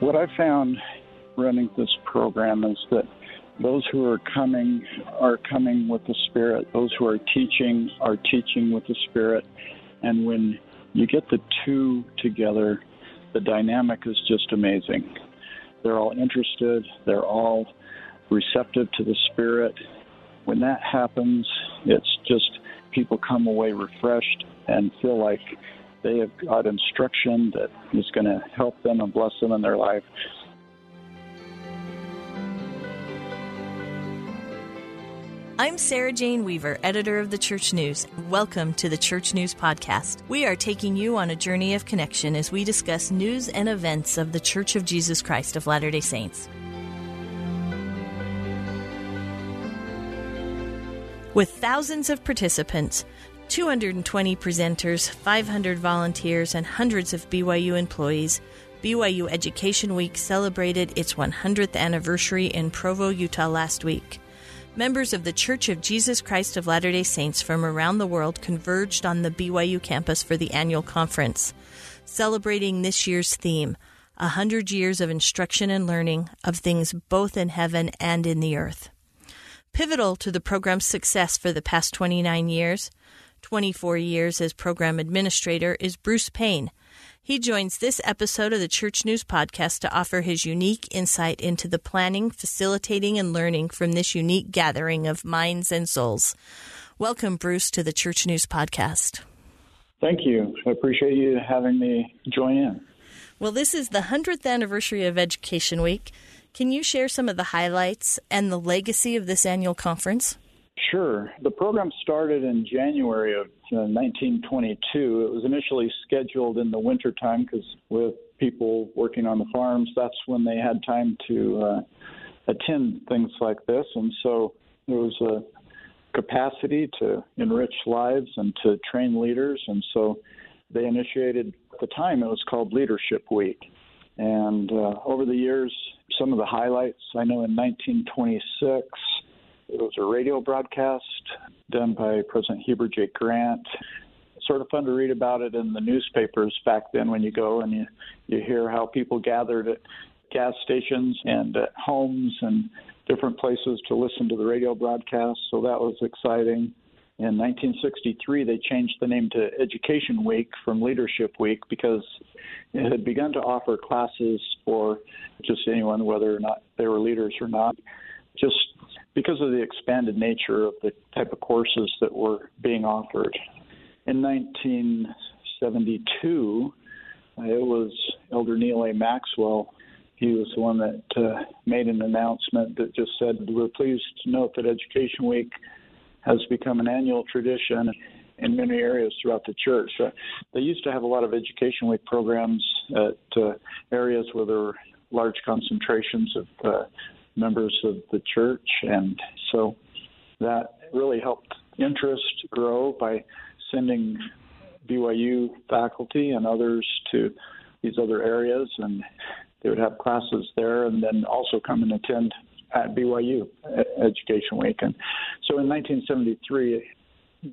What I found running this program is that those who are coming are coming with the Spirit. Those who are teaching are teaching with the Spirit. And when you get the two together, the dynamic is just amazing. They're all interested, they're all receptive to the Spirit. When that happens, it's just people come away refreshed and feel like they have got instruction that is going to help them and bless them in their life. I'm Sarah Jane Weaver, editor of the Church News. Welcome to the Church News Podcast. We are taking you on a journey of connection as we discuss news and events of the Church of Jesus Christ of Latter day Saints. With thousands of participants, 220 presenters, 500 volunteers, and hundreds of BYU employees, BYU Education Week celebrated its 100th anniversary in Provo, Utah last week. Members of the Church of Jesus Christ of Latter day Saints from around the world converged on the BYU campus for the annual conference, celebrating this year's theme a hundred years of instruction and learning of things both in heaven and in the earth. Pivotal to the program's success for the past 29 years, 24 years as program administrator, is Bruce Payne. He joins this episode of the Church News Podcast to offer his unique insight into the planning, facilitating, and learning from this unique gathering of minds and souls. Welcome, Bruce, to the Church News Podcast. Thank you. I appreciate you having me join in. Well, this is the 100th anniversary of Education Week. Can you share some of the highlights and the legacy of this annual conference? Sure. The program started in January of uh, 1922. It was initially scheduled in the wintertime because with people working on the farms, that's when they had time to uh, attend things like this. And so there was a capacity to enrich lives and to train leaders. And so they initiated, at the time, it was called Leadership Week. And uh, over the years, some of the highlights I know in 1926, it was a radio broadcast done by President Heber J. Grant. Sort of fun to read about it in the newspapers back then when you go and you, you hear how people gathered at gas stations and at homes and different places to listen to the radio broadcast. So that was exciting. In 1963, they changed the name to Education Week from Leadership Week because it had begun to offer classes for just anyone, whether or not they were leaders or not. Just because of the expanded nature of the type of courses that were being offered. In 1972, uh, it was Elder Neal A. Maxwell. He was the one that uh, made an announcement that just said, We're pleased to note that Education Week has become an annual tradition in many areas throughout the church. Uh, they used to have a lot of Education Week programs at uh, areas where there were large concentrations of uh, members of the church. And so that really helped interest grow by sending BYU faculty and others to these other areas. And they would have classes there and then also come and attend at BYU Education Week. And so in 1973,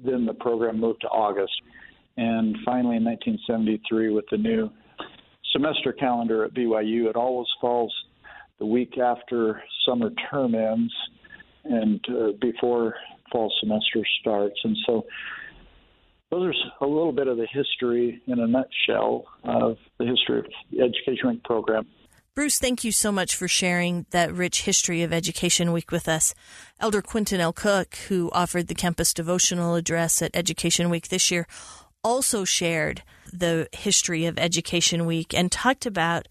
then the program moved to August. And finally in 1973, with the new semester calendar at BYU, it always falls the week after summer term ends and uh, before fall semester starts. And so those are a little bit of the history in a nutshell of the history of the Education Week program. Bruce, thank you so much for sharing that rich history of Education Week with us. Elder Quentin L. Cook, who offered the campus devotional address at Education Week this year, also shared the history of Education Week and talked about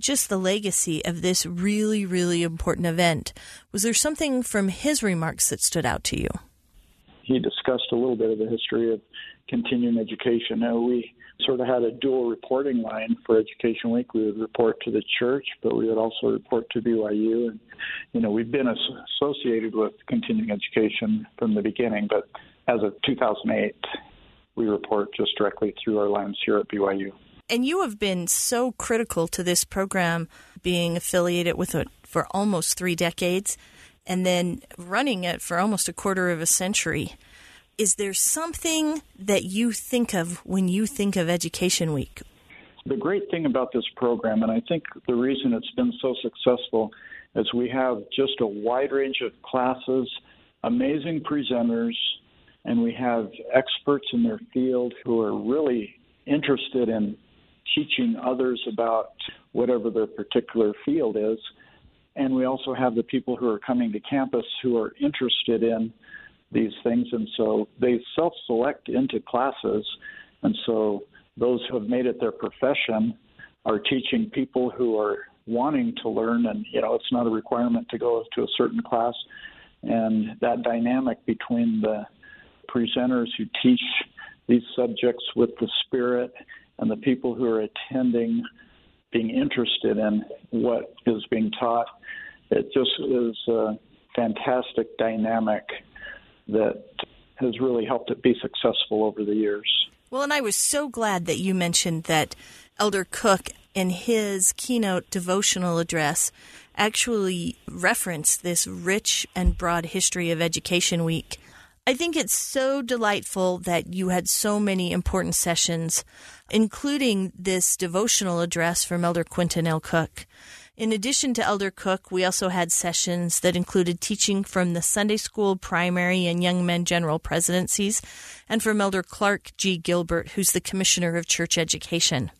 just the legacy of this really, really important event. Was there something from his remarks that stood out to you? He discussed a little bit of the history of continuing education. Now, we sort of had a dual reporting line for Education Week. We would report to the church, but we would also report to BYU. And, you know, we've been associated with continuing education from the beginning, but as of 2008, we report just directly through our lines here at BYU. And you have been so critical to this program, being affiliated with it for almost three decades and then running it for almost a quarter of a century. Is there something that you think of when you think of Education Week? The great thing about this program, and I think the reason it's been so successful, is we have just a wide range of classes, amazing presenters, and we have experts in their field who are really interested in teaching others about whatever their particular field is. And we also have the people who are coming to campus who are interested in these things. And so they self select into classes. And so those who have made it their profession are teaching people who are wanting to learn. And, you know, it's not a requirement to go to a certain class. And that dynamic between the presenters who teach these subjects with the spirit and the people who are attending being interested in what is being taught. It just is a fantastic dynamic that has really helped it be successful over the years. Well, and I was so glad that you mentioned that Elder Cook, in his keynote devotional address, actually referenced this rich and broad history of Education Week. I think it's so delightful that you had so many important sessions, including this devotional address from Elder Quentin L. Cook. In addition to Elder Cook, we also had sessions that included teaching from the Sunday School, Primary, and Young Men General Presidencies, and from Elder Clark G. Gilbert, who's the Commissioner of Church Education.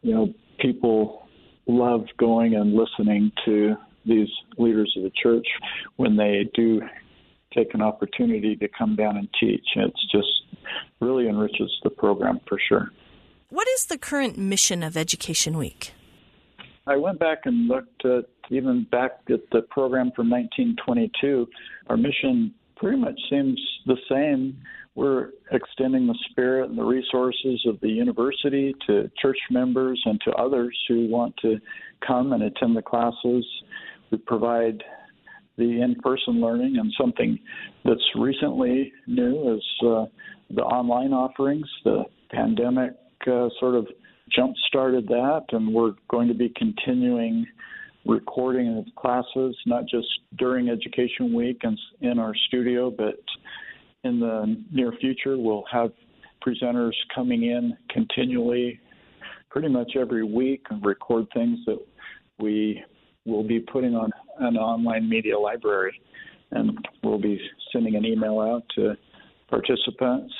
You know, people love going and listening to these leaders of the church when they do take an opportunity to come down and teach. It's just really enriches the program for sure. What is the current mission of Education Week? I went back and looked at even back at the program from 1922. Our mission pretty much seems the same. We're extending the spirit and the resources of the university to church members and to others who want to come and attend the classes. We provide the in-person learning, and something that's recently new is uh, the online offerings. The pandemic uh, sort of jump-started that, and we're going to be continuing recording of classes, not just during Education Week and in our studio, but in the near future, we'll have presenters coming in continually, pretty much every week, and record things that we will be putting on an online media library, and we'll be sending an email out to participants.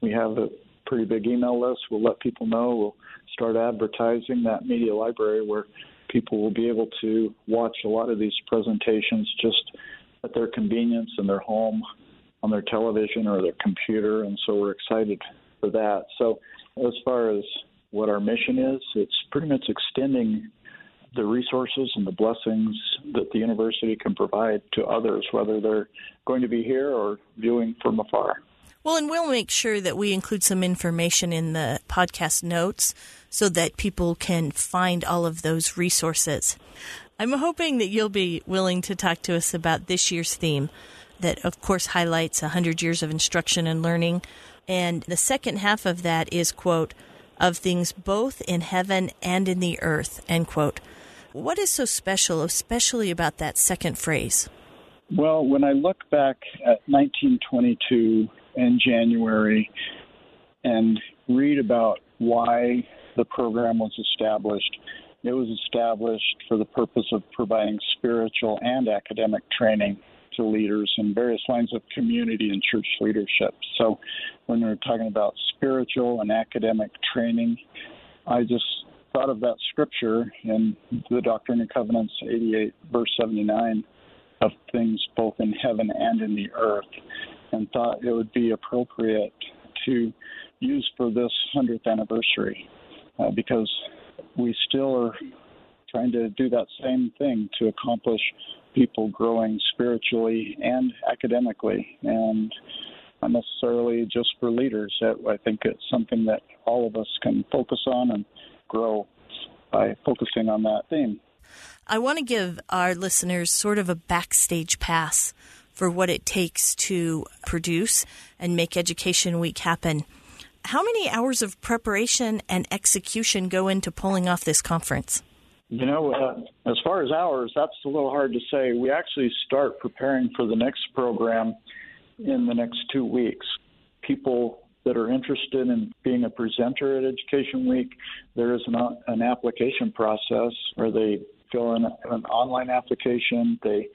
We have a pretty big email list. We'll let people know. We'll start advertising that media library where people will be able to watch a lot of these presentations just at their convenience in their home on their television or their computer and so we're excited for that so as far as what our mission is it's pretty much extending the resources and the blessings that the university can provide to others, whether they're going to be here or viewing from afar. Well, and we'll make sure that we include some information in the podcast notes so that people can find all of those resources. I'm hoping that you'll be willing to talk to us about this year's theme that, of course, highlights 100 years of instruction and learning. And the second half of that is, quote, of things both in heaven and in the earth, end quote. What is so special, especially about that second phrase? Well, when I look back at 1922 and January and read about why the program was established, it was established for the purpose of providing spiritual and academic training to leaders in various lines of community and church leadership. So, when we're talking about spiritual and academic training, I just thought of that scripture in the Doctrine and Covenants 88, verse 79, of things both in heaven and in the earth, and thought it would be appropriate to use for this 100th anniversary uh, because we still are trying to do that same thing to accomplish people growing spiritually and academically. And not necessarily just for leaders. I think it's something that all of us can focus on and grow by focusing on that theme. I want to give our listeners sort of a backstage pass for what it takes to produce and make Education Week happen. How many hours of preparation and execution go into pulling off this conference? You know, uh, as far as hours, that's a little hard to say. We actually start preparing for the next program in the next two weeks. People that are interested in being a presenter at Education Week, there is an, an application process where they fill in an online application. They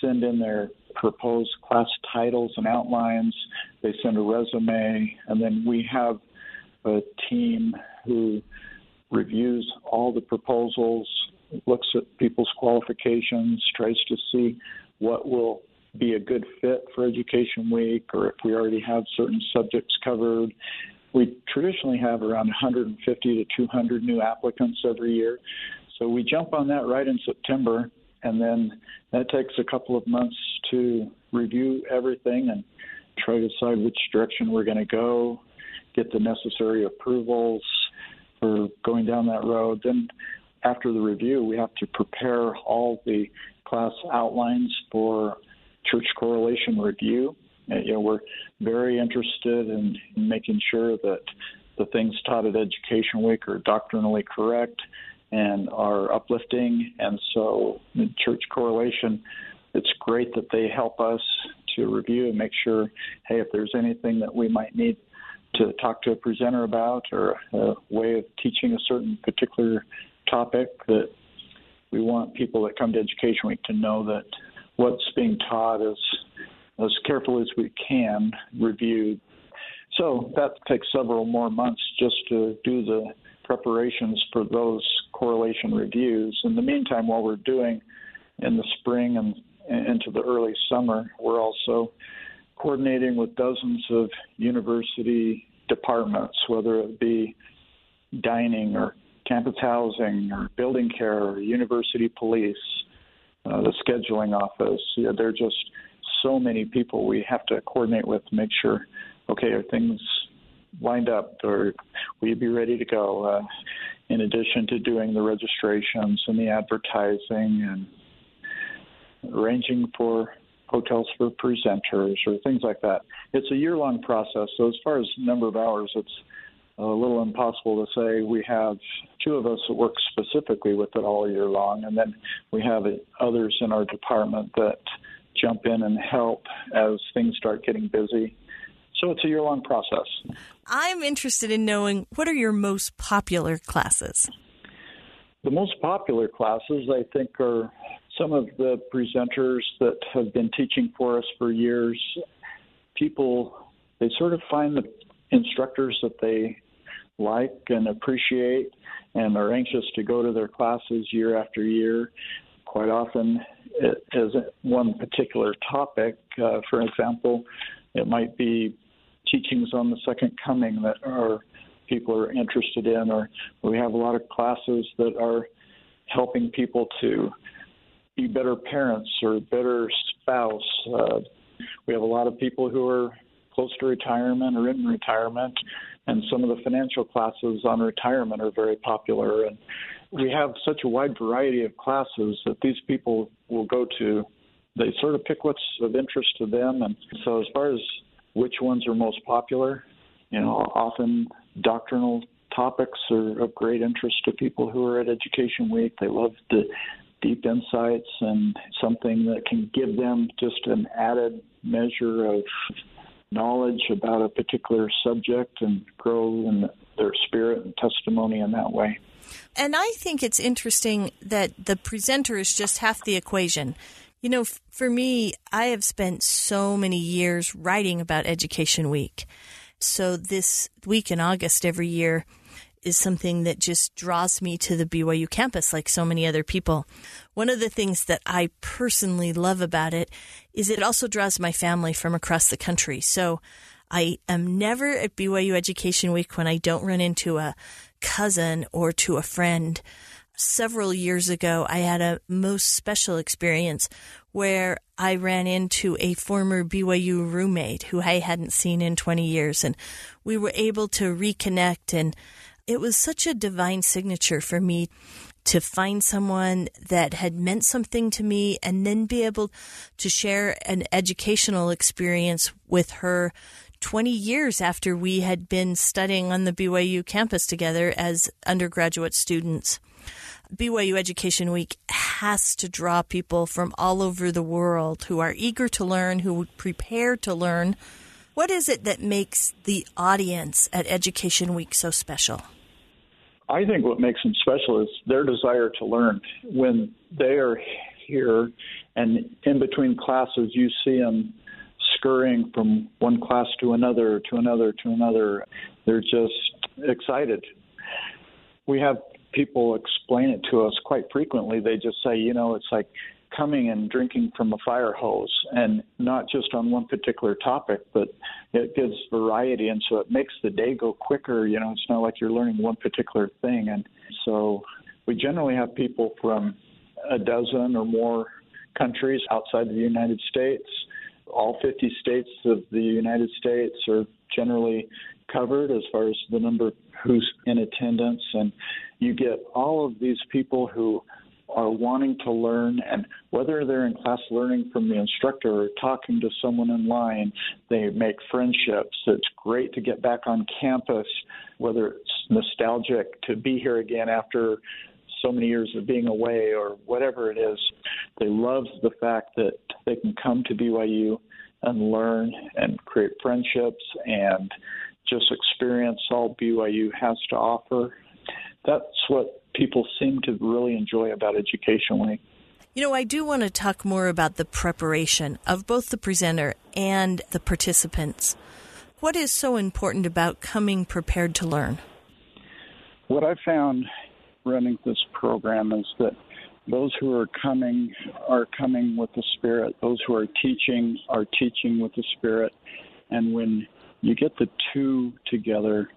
send in their proposed class titles and outlines. They send a resume, and then we have a team who reviews all the proposals, looks at people's qualifications, tries to see what will be a good fit for Education Week or if we already have certain subjects covered. We traditionally have around 150 to 200 new applicants every year. So we jump on that right in September, and then that takes a couple of months to review everything and try to decide which direction we're going to go, get the necessary approvals for going down that road. Then, after the review, we have to prepare all the class outlines for church correlation review. Uh, you know, we're very interested in making sure that the things taught at Education Week are doctrinally correct and are uplifting. And so, church correlation, it's great that they help us to review and make sure, hey, if there's anything that we might need to talk to a presenter about or a way of teaching a certain particular topic, that we want people that come to Education Week to know that what's being taught is as carefully as we can reviewed. So that takes several more months just to do the preparations for those correlation reviews. In the meantime, while we're doing in the spring and into the early summer, we're also coordinating with dozens of university departments, whether it be dining or campus housing or building care or university police, uh, the scheduling office. Yeah, there are just so many people we have to coordinate with to make sure, okay, are things lined up or will you be ready to go? Uh, in addition to doing the registrations and the advertising and arranging for hotels for presenters or things like that. It's a year long process. So, as far as number of hours, it's a little impossible to say. We have two of us that work specifically with it all year long, and then we have others in our department that jump in and help as things start getting busy. So it's a year long process. I'm interested in knowing what are your most popular classes? The most popular classes, I think, are some of the presenters that have been teaching for us for years. People, they sort of find the instructors that they like and appreciate and are anxious to go to their classes year after year. Quite often, it is one particular topic. Uh, for example, it might be teachings on the second coming that are people are interested in, or we have a lot of classes that are helping people to be better parents or better spouse. Uh, we have a lot of people who are close to retirement or in retirement, and some of the financial classes on retirement are very popular. And we have such a wide variety of classes that these people will go to. They sort of pick what's of interest to them. And so, as far as which ones are most popular. You know, often doctrinal topics are of great interest to people who are at Education Week. They love the deep insights and something that can give them just an added measure of knowledge about a particular subject and grow in their spirit and testimony in that way. And I think it's interesting that the presenter is just half the equation. You know, for me, I have spent so many years writing about Education Week. So this week in August every year is something that just draws me to the BYU campus like so many other people. One of the things that I personally love about it is it also draws my family from across the country. So I am never at BYU Education Week when I don't run into a cousin or to a friend several years ago, I had a most special experience where I ran into a former BYU roommate who I hadn't seen in 20 years, and we were able to reconnect. And it was such a divine signature for me to find someone that had meant something to me and then be able to share an educational experience with her 20 years after we had been studying on the BYU campus together as undergraduate students. BYU Education Week has to draw people from all over the world who are eager to learn, who prepare to learn. What is it that makes the audience at Education Week so special? I think what makes them special is their desire to learn. When they are here and in between classes, you see them scurrying from one class to another, to another, to another. They're just excited. We have people explain it to us quite frequently. They just say, you know, it's like coming and drinking from a fire hose and not just on one particular topic but it gives variety and so it makes the day go quicker. You know it's not like you're learning one particular thing. And so we generally have people from a dozen or more countries outside the United States. All 50 states of the United States are generally covered as far as the number who's in attendance. And you get all of these people who are wanting to learn, and whether they're in class learning from the instructor or talking to someone in line, they make friendships. It's great to get back on campus, whether it's nostalgic to be here again after so many years of being away or whatever it is. They love the fact that they can come to BYU and learn and create friendships and just experience all BYU has to offer. That's what people seem to really enjoy about Education Week. You know, I do want to talk more about the preparation of both the presenter and the participants. What is so important about coming prepared to learn? What I found running this program is that those who are coming are coming with the Spirit. Those who are teaching are teaching with the Spirit. And when you get the two together,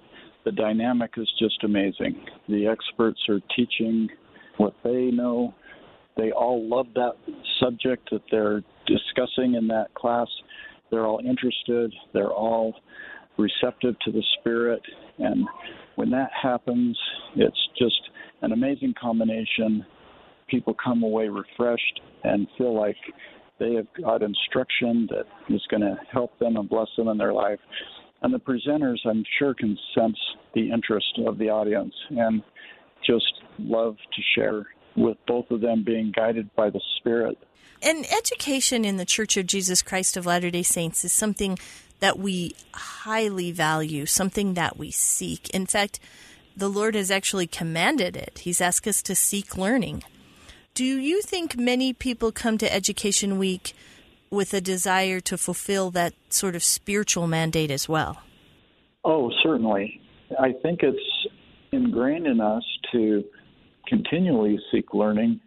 the dynamic is just amazing. The experts are teaching what they know. They all love that subject that they're discussing in that class. They're all interested. They're all receptive to the Spirit. And when that happens, it's just an amazing combination. People come away refreshed and feel like they have got instruction that is going to help them and bless them in their life. And the presenters, I'm sure, can sense the interest of the audience and just love to share with both of them being guided by the Spirit. And education in the Church of Jesus Christ of Latter day Saints is something that we highly value, something that we seek. In fact, the Lord has actually commanded it. He's asked us to seek learning. Do you think many people come to Education Week with a desire to fulfill that sort of spiritual mandate as well? Oh, certainly. I think it's ingrained in us to continually seek learning,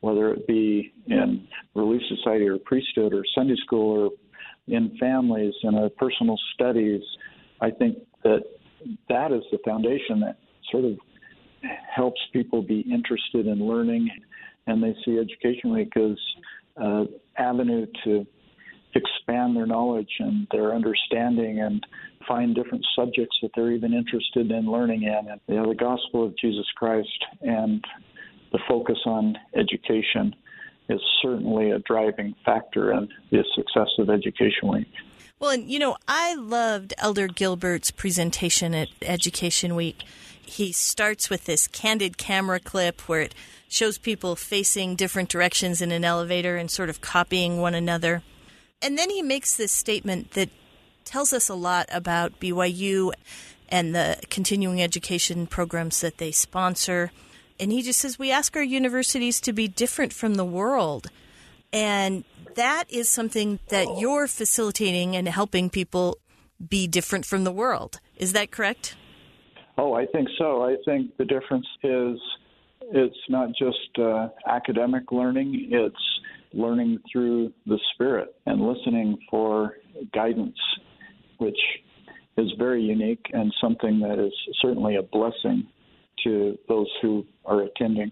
whether it be in Relief Society or priesthood or Sunday school or in families and our personal studies. I think that that is the foundation that sort of helps people be interested in learning, and they see Education as uh, avenue to expand their knowledge and their understanding and find different subjects that they're even interested in learning in. And you know, the gospel of Jesus Christ and the focus on education is certainly a driving factor in the success of Education Week. Well, and you know, I loved Elder Gilbert's presentation at Education Week. He starts with this candid camera clip where it shows people facing different directions in an elevator and sort of copying one another. And then he makes this statement that tells us a lot about BYU and the continuing education programs that they sponsor. And he just says, We ask our universities to be different from the world. And that is something that you're facilitating and helping people be different from the world. Is that correct? Oh, I think so. I think the difference is it's not just uh, academic learning, it's learning through the Spirit and listening for guidance, which is very unique and something that is certainly a blessing to those who are attending.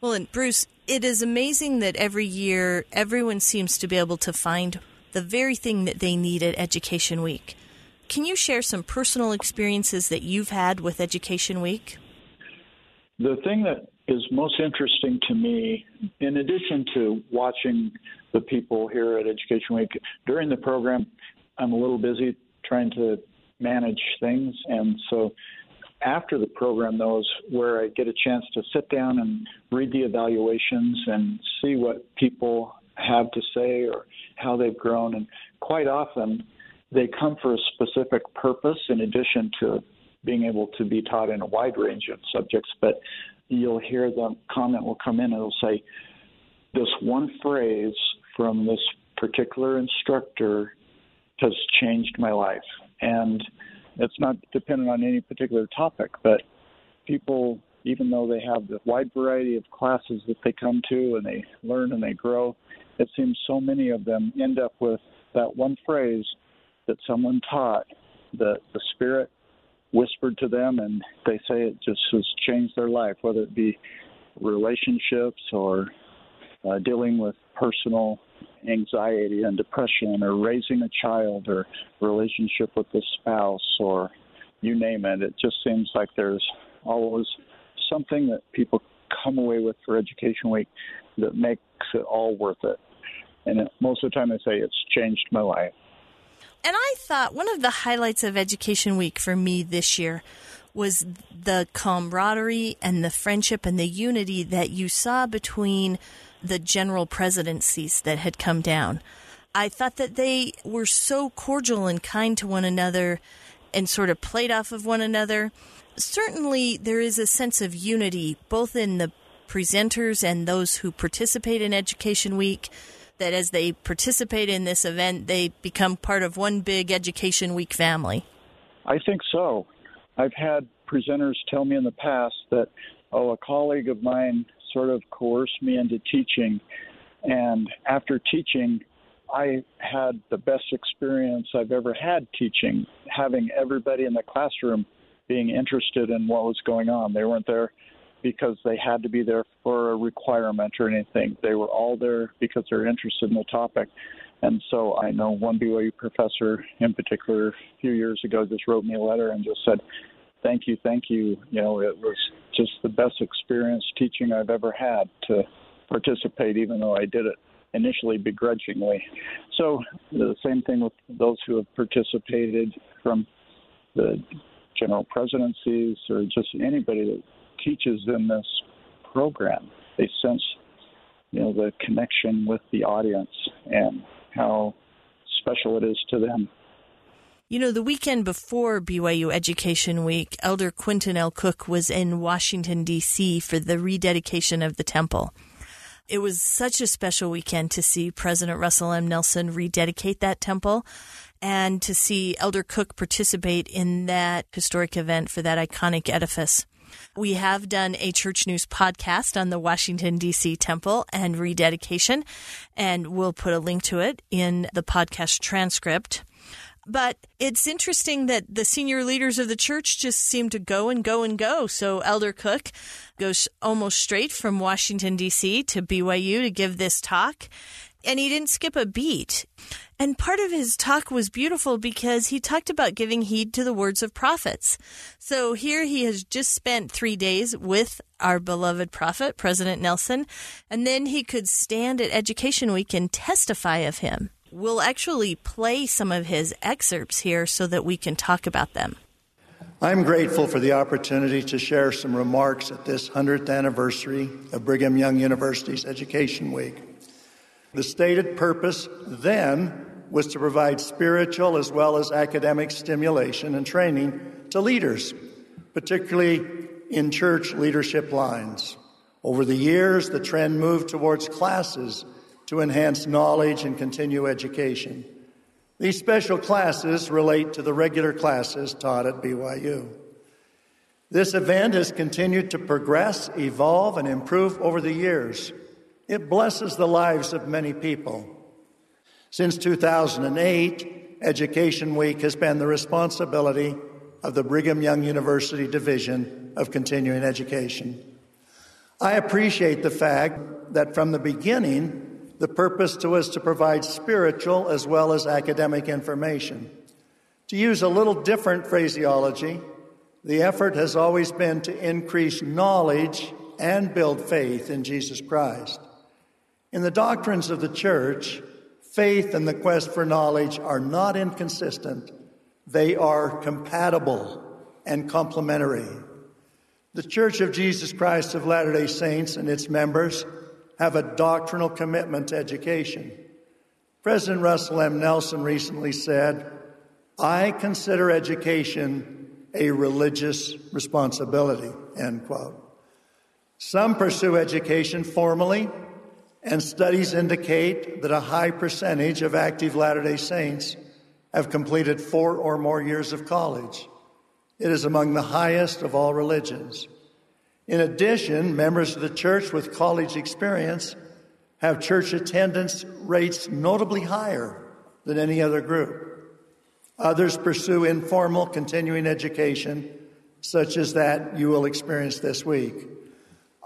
Well, and Bruce, it is amazing that every year everyone seems to be able to find the very thing that they need at Education Week. Can you share some personal experiences that you've had with Education Week? The thing that is most interesting to me, in addition to watching the people here at Education Week, during the program, I'm a little busy trying to manage things. And so after the program, though, is where I get a chance to sit down and read the evaluations and see what people have to say or how they've grown. And quite often, they come for a specific purpose in addition to being able to be taught in a wide range of subjects. But you'll hear the comment will come in and it'll say, This one phrase from this particular instructor has changed my life. And it's not dependent on any particular topic, but people, even though they have the wide variety of classes that they come to and they learn and they grow, it seems so many of them end up with that one phrase that someone taught that the Spirit whispered to them and they say it just has changed their life, whether it be relationships or uh, dealing with personal anxiety and depression or raising a child or relationship with the spouse or you name it. It just seems like there's always something that people come away with for Education Week that makes it all worth it. And it, most of the time, I say it's changed my life. And I thought one of the highlights of Education Week for me this year was the camaraderie and the friendship and the unity that you saw between the general presidencies that had come down. I thought that they were so cordial and kind to one another and sort of played off of one another. Certainly, there is a sense of unity both in the presenters and those who participate in Education Week. That as they participate in this event, they become part of one big Education Week family. I think so. I've had presenters tell me in the past that, oh, a colleague of mine sort of coerced me into teaching. And after teaching, I had the best experience I've ever had teaching, having everybody in the classroom being interested in what was going on. They weren't there because they had to be there for a requirement or anything. They were all there because they're interested in the topic. And so I know one BYU professor in particular a few years ago just wrote me a letter and just said, Thank you, thank you. You know, it was just the best experience teaching I've ever had to participate, even though I did it initially begrudgingly. So the same thing with those who have participated from the general presidencies or just anybody that teaches in this program. They sense, you know, the connection with the audience and how special it is to them. You know, the weekend before BYU Education Week, Elder Quentin L. Cook was in Washington, D.C. for the rededication of the temple. It was such a special weekend to see President Russell M. Nelson rededicate that temple and to see Elder Cook participate in that historic event for that iconic edifice. We have done a church news podcast on the Washington, D.C. temple and rededication, and we'll put a link to it in the podcast transcript. But it's interesting that the senior leaders of the church just seem to go and go and go. So Elder Cook goes almost straight from Washington, D.C. to BYU to give this talk. And he didn't skip a beat. And part of his talk was beautiful because he talked about giving heed to the words of prophets. So here he has just spent three days with our beloved prophet, President Nelson, and then he could stand at Education Week and testify of him. We'll actually play some of his excerpts here so that we can talk about them. I'm grateful for the opportunity to share some remarks at this 100th anniversary of Brigham Young University's Education Week. The stated purpose then was to provide spiritual as well as academic stimulation and training to leaders, particularly in church leadership lines. Over the years, the trend moved towards classes to enhance knowledge and continue education. These special classes relate to the regular classes taught at BYU. This event has continued to progress, evolve, and improve over the years. It blesses the lives of many people. Since 2008, Education Week has been the responsibility of the Brigham Young University Division of Continuing Education. I appreciate the fact that from the beginning, the purpose to was to provide spiritual as well as academic information. To use a little different phraseology, the effort has always been to increase knowledge and build faith in Jesus Christ. In the doctrines of the church, faith and the quest for knowledge are not inconsistent, they are compatible and complementary. The Church of Jesus Christ of Latter day Saints and its members have a doctrinal commitment to education. President Russell M. Nelson recently said, I consider education a religious responsibility, end quote. Some pursue education formally, and studies indicate that a high percentage of active Latter day Saints have completed four or more years of college. It is among the highest of all religions. In addition, members of the church with college experience have church attendance rates notably higher than any other group. Others pursue informal continuing education, such as that you will experience this week.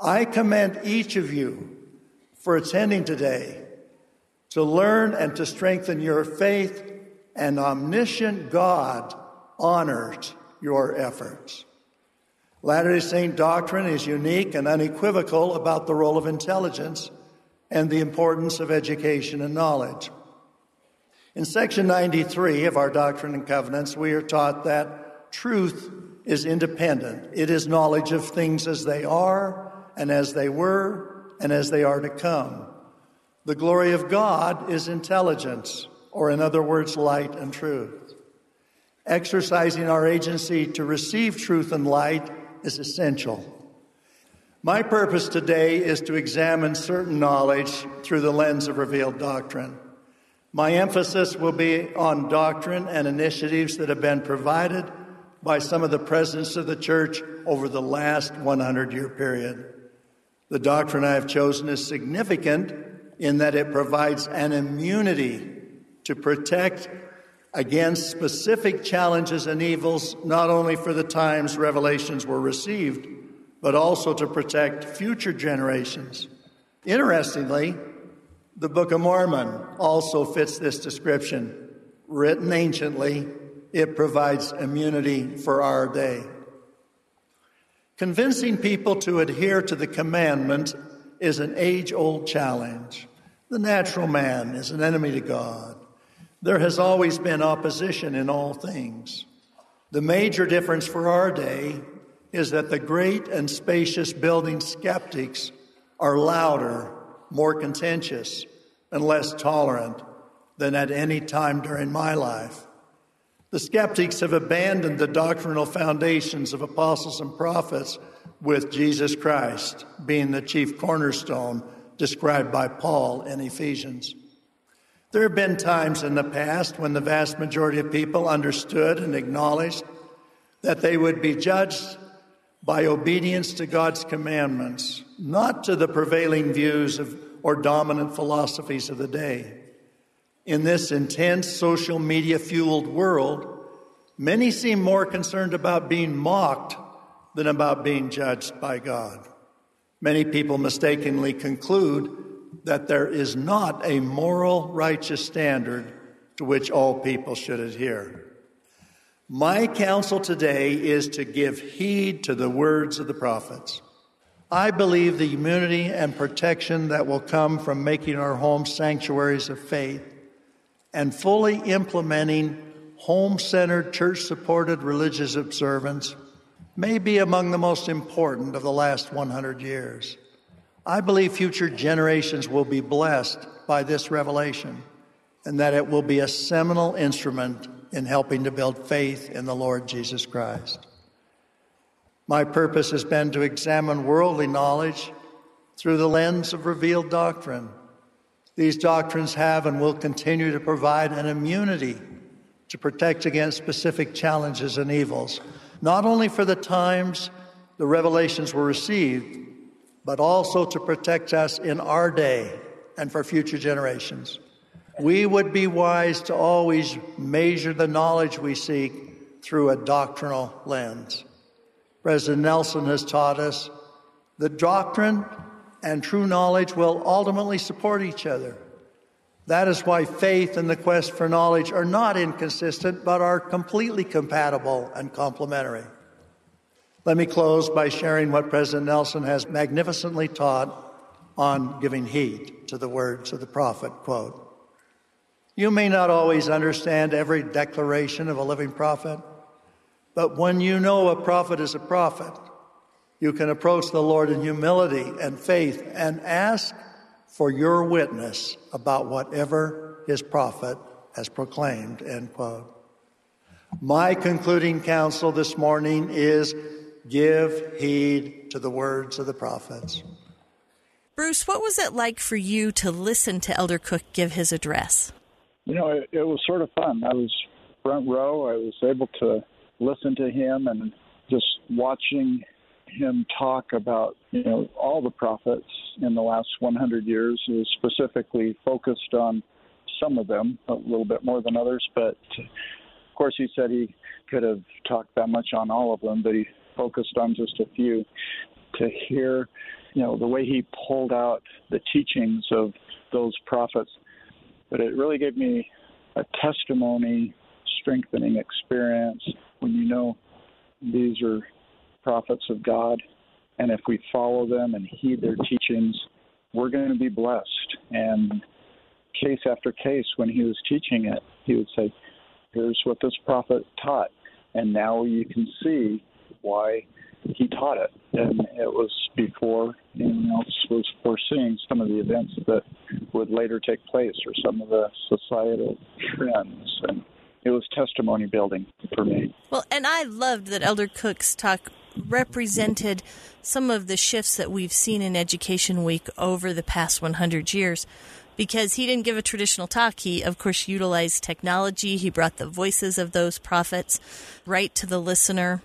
I commend each of you for attending today to learn and to strengthen your faith, and omniscient God honors your efforts. Latter day Saint doctrine is unique and unequivocal about the role of intelligence and the importance of education and knowledge. In section 93 of our Doctrine and Covenants, we are taught that truth is independent. It is knowledge of things as they are and as they were and as they are to come. The glory of God is intelligence, or in other words, light and truth. Exercising our agency to receive truth and light is essential. My purpose today is to examine certain knowledge through the lens of revealed doctrine. My emphasis will be on doctrine and initiatives that have been provided by some of the presidents of the church over the last 100 year period. The doctrine I have chosen is significant in that it provides an immunity to protect against specific challenges and evils, not only for the times revelations were received, but also to protect future generations. Interestingly, the Book of Mormon also fits this description. Written anciently, it provides immunity for our day. Convincing people to adhere to the commandment is an age old challenge. The natural man is an enemy to God. There has always been opposition in all things. The major difference for our day is that the great and spacious building skeptics are louder more contentious, and less tolerant than at any time during my life. The skeptics have abandoned the doctrinal foundations of apostles and prophets, with Jesus Christ being the chief cornerstone described by Paul in Ephesians. There have been times in the past when the vast majority of people understood and acknowledged that they would be judged by obedience to God's commandments, not to the prevailing views of, or dominant philosophies of the day. In this intense social media fueled world, many seem more concerned about being mocked than about being judged by God. Many people mistakenly conclude that there is not a moral, righteous standard to which all people should adhere. My counsel today is to give heed to the words of the prophets. I believe the immunity and protection that will come from making our homes sanctuaries of faith and fully implementing home centered, church supported religious observance may be among the most important of the last 100 years. I believe future generations will be blessed by this revelation and that it will be a seminal instrument in helping to build faith in the Lord Jesus Christ. My purpose has been to examine worldly knowledge through the lens of revealed doctrine. These doctrines have and will continue to provide an immunity to protect against specific challenges and evils, not only for the times the revelations were received, but also to protect us in our day and for future generations. We would be wise to always measure the knowledge we seek through a doctrinal lens. President Nelson has taught us that doctrine and true knowledge will ultimately support each other. That is why faith and the quest for knowledge are not inconsistent, but are completely compatible and complementary. Let me close by sharing what President Nelson has magnificently taught on giving heed to the words of the prophet. Quote, you may not always understand every declaration of a living prophet, but when you know a prophet is a prophet, you can approach the Lord in humility and faith and ask for your witness about whatever his prophet has proclaimed. End quote. My concluding counsel this morning is give heed to the words of the prophets. Bruce, what was it like for you to listen to Elder Cook give his address? You know, it, it was sort of fun. I was front row. I was able to listen to him and just watching him talk about you know all the prophets in the last 100 years. He was specifically focused on some of them a little bit more than others, but of course he said he could have talked that much on all of them, but he focused on just a few. To hear, you know, the way he pulled out the teachings of those prophets, but it really gave me a testimony strengthening experience when you know these are prophets of God, and if we follow them and heed their teachings, we're going to be blessed. And case after case, when he was teaching it, he would say, Here's what this prophet taught. And now you can see why he taught it. And it was before anyone else was foreseeing some of the events that would later take place or some of the societal trends. And it was testimony building for me. Well, and I loved that Elder Cook's talk represented some of the shifts that we've seen in Education Week over the past 100 years. Because he didn't give a traditional talk, he, of course, utilized technology. He brought the voices of those prophets right to the listener.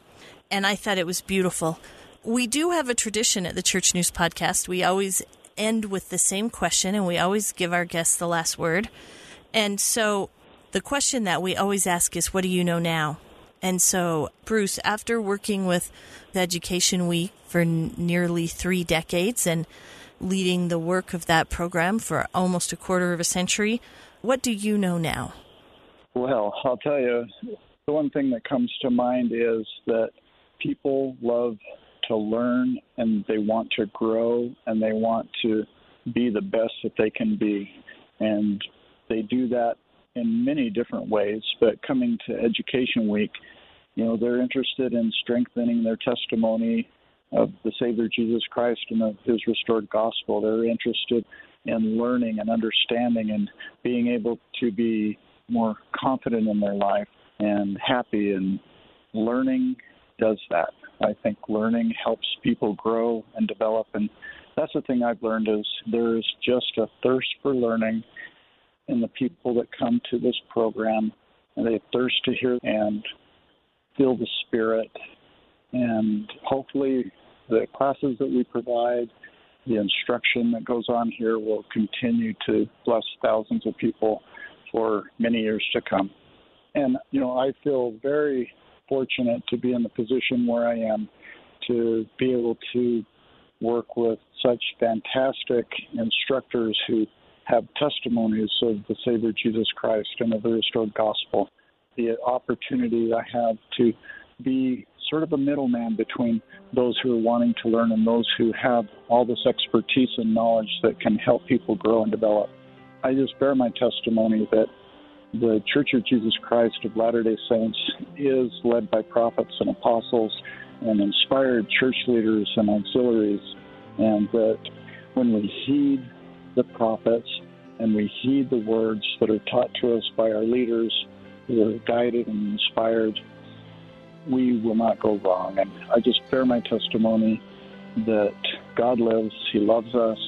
And I thought it was beautiful. We do have a tradition at the Church News Podcast. We always end with the same question, and we always give our guests the last word. And so the question that we always ask is, What do you know now? And so, Bruce, after working with the Education Week for n- nearly three decades and leading the work of that program for almost a quarter of a century, what do you know now? Well, I'll tell you, the one thing that comes to mind is that people love to learn and they want to grow and they want to be the best that they can be. And they do that in many different ways, but coming to Education Week, you know, they're interested in strengthening their testimony of the Savior Jesus Christ and of His restored gospel. They're interested in learning and understanding and being able to be more confident in their life and happy. And learning does that. I think learning helps people grow and develop. And that's the thing I've learned is there is just a thirst for learning in the people that come to this program, and they thirst to hear and feel the spirit. And hopefully, the classes that we provide, the instruction that goes on here will continue to bless thousands of people for many years to come. And, you know, I feel very fortunate to be in the position where I am to be able to work with such fantastic instructors who have testimonies of the Savior Jesus Christ and of the restored gospel. The opportunity I have to be sort of a middleman between those who are wanting to learn and those who have all this expertise and knowledge that can help people grow and develop. I just bear my testimony that the Church of Jesus Christ of Latter day Saints is led by prophets and apostles and inspired church leaders and auxiliaries, and that when we heed the prophets and we heed the words that are taught to us by our leaders who are guided and inspired, we will not go wrong. And I just bear my testimony that God lives, He loves us,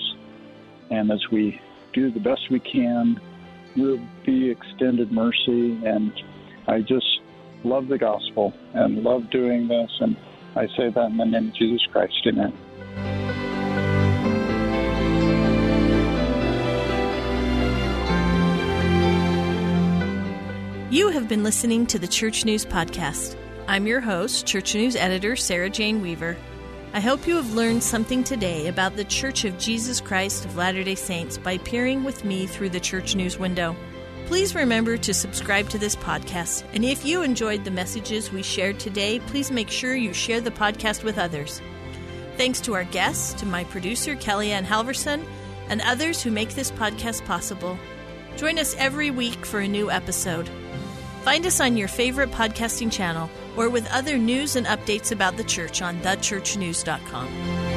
and as we do the best we can, we'll be extended mercy. And I just love the gospel and love doing this. And I say that in the name of Jesus Christ. Amen. You have been listening to the Church News Podcast. I'm your host, Church News editor Sarah Jane Weaver. I hope you have learned something today about the Church of Jesus Christ of Latter day Saints by peering with me through the Church News window. Please remember to subscribe to this podcast, and if you enjoyed the messages we shared today, please make sure you share the podcast with others. Thanks to our guests, to my producer, KellieAnn Halvorsen, and others who make this podcast possible. Join us every week for a new episode. Find us on your favorite podcasting channel or with other news and updates about the church on thechurchnews.com.